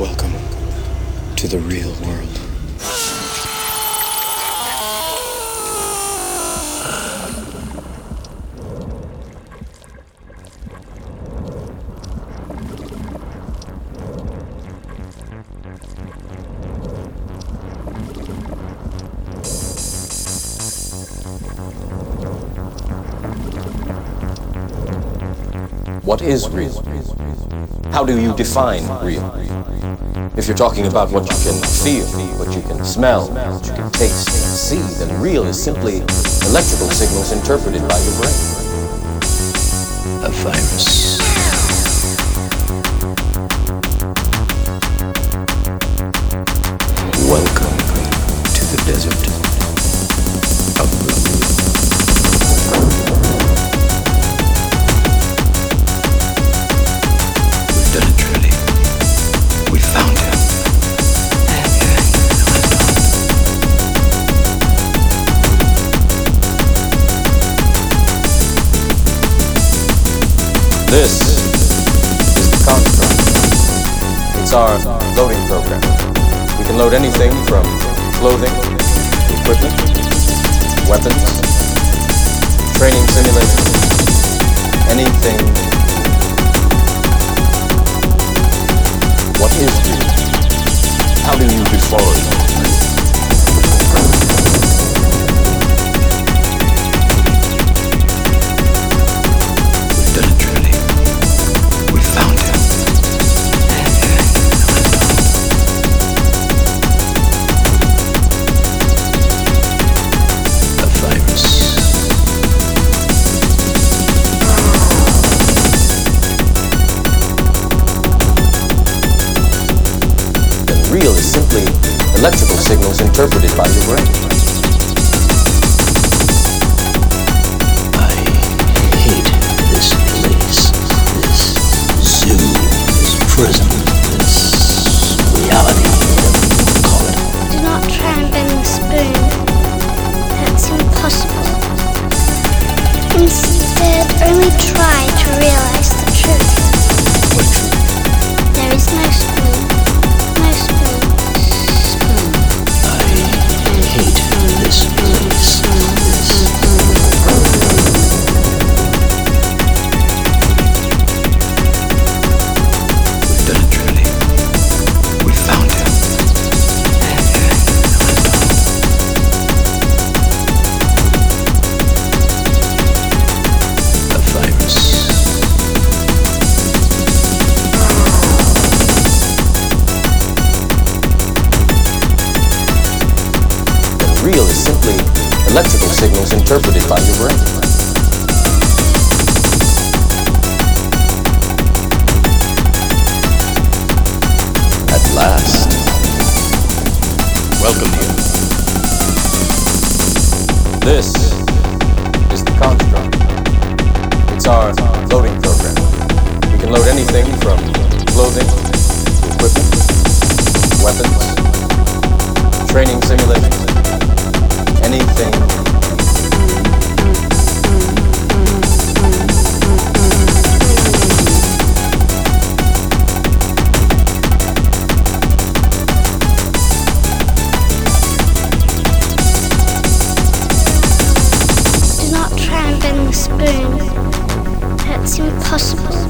Welcome to the real world. What is real? How do you define real? If you're talking about what you can feel, what you can smell, what you can taste and see, then real is simply electrical signals interpreted by your brain. A virus. This is the construct. It's our loading program. We can load anything from clothing, equipment, weapons, training simulators, anything. What is real? How do you define We've signals interpreted by your brain? I hate this place, this zoo, this prison, this reality. Call it. Do not try and bend the spoon. That's impossible. Instead, only try to realize electrical signals interpreted by your brain. At last. Welcome here. This is the construct. It's our loading program. We can load anything from clothing, equipment, weapons, training simulators, anything. Do not try and bend the spoon. That's impossible.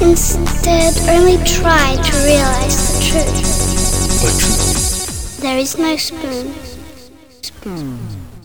Instead, only try to realize the truth. What truth? There is no spoon. Spoon.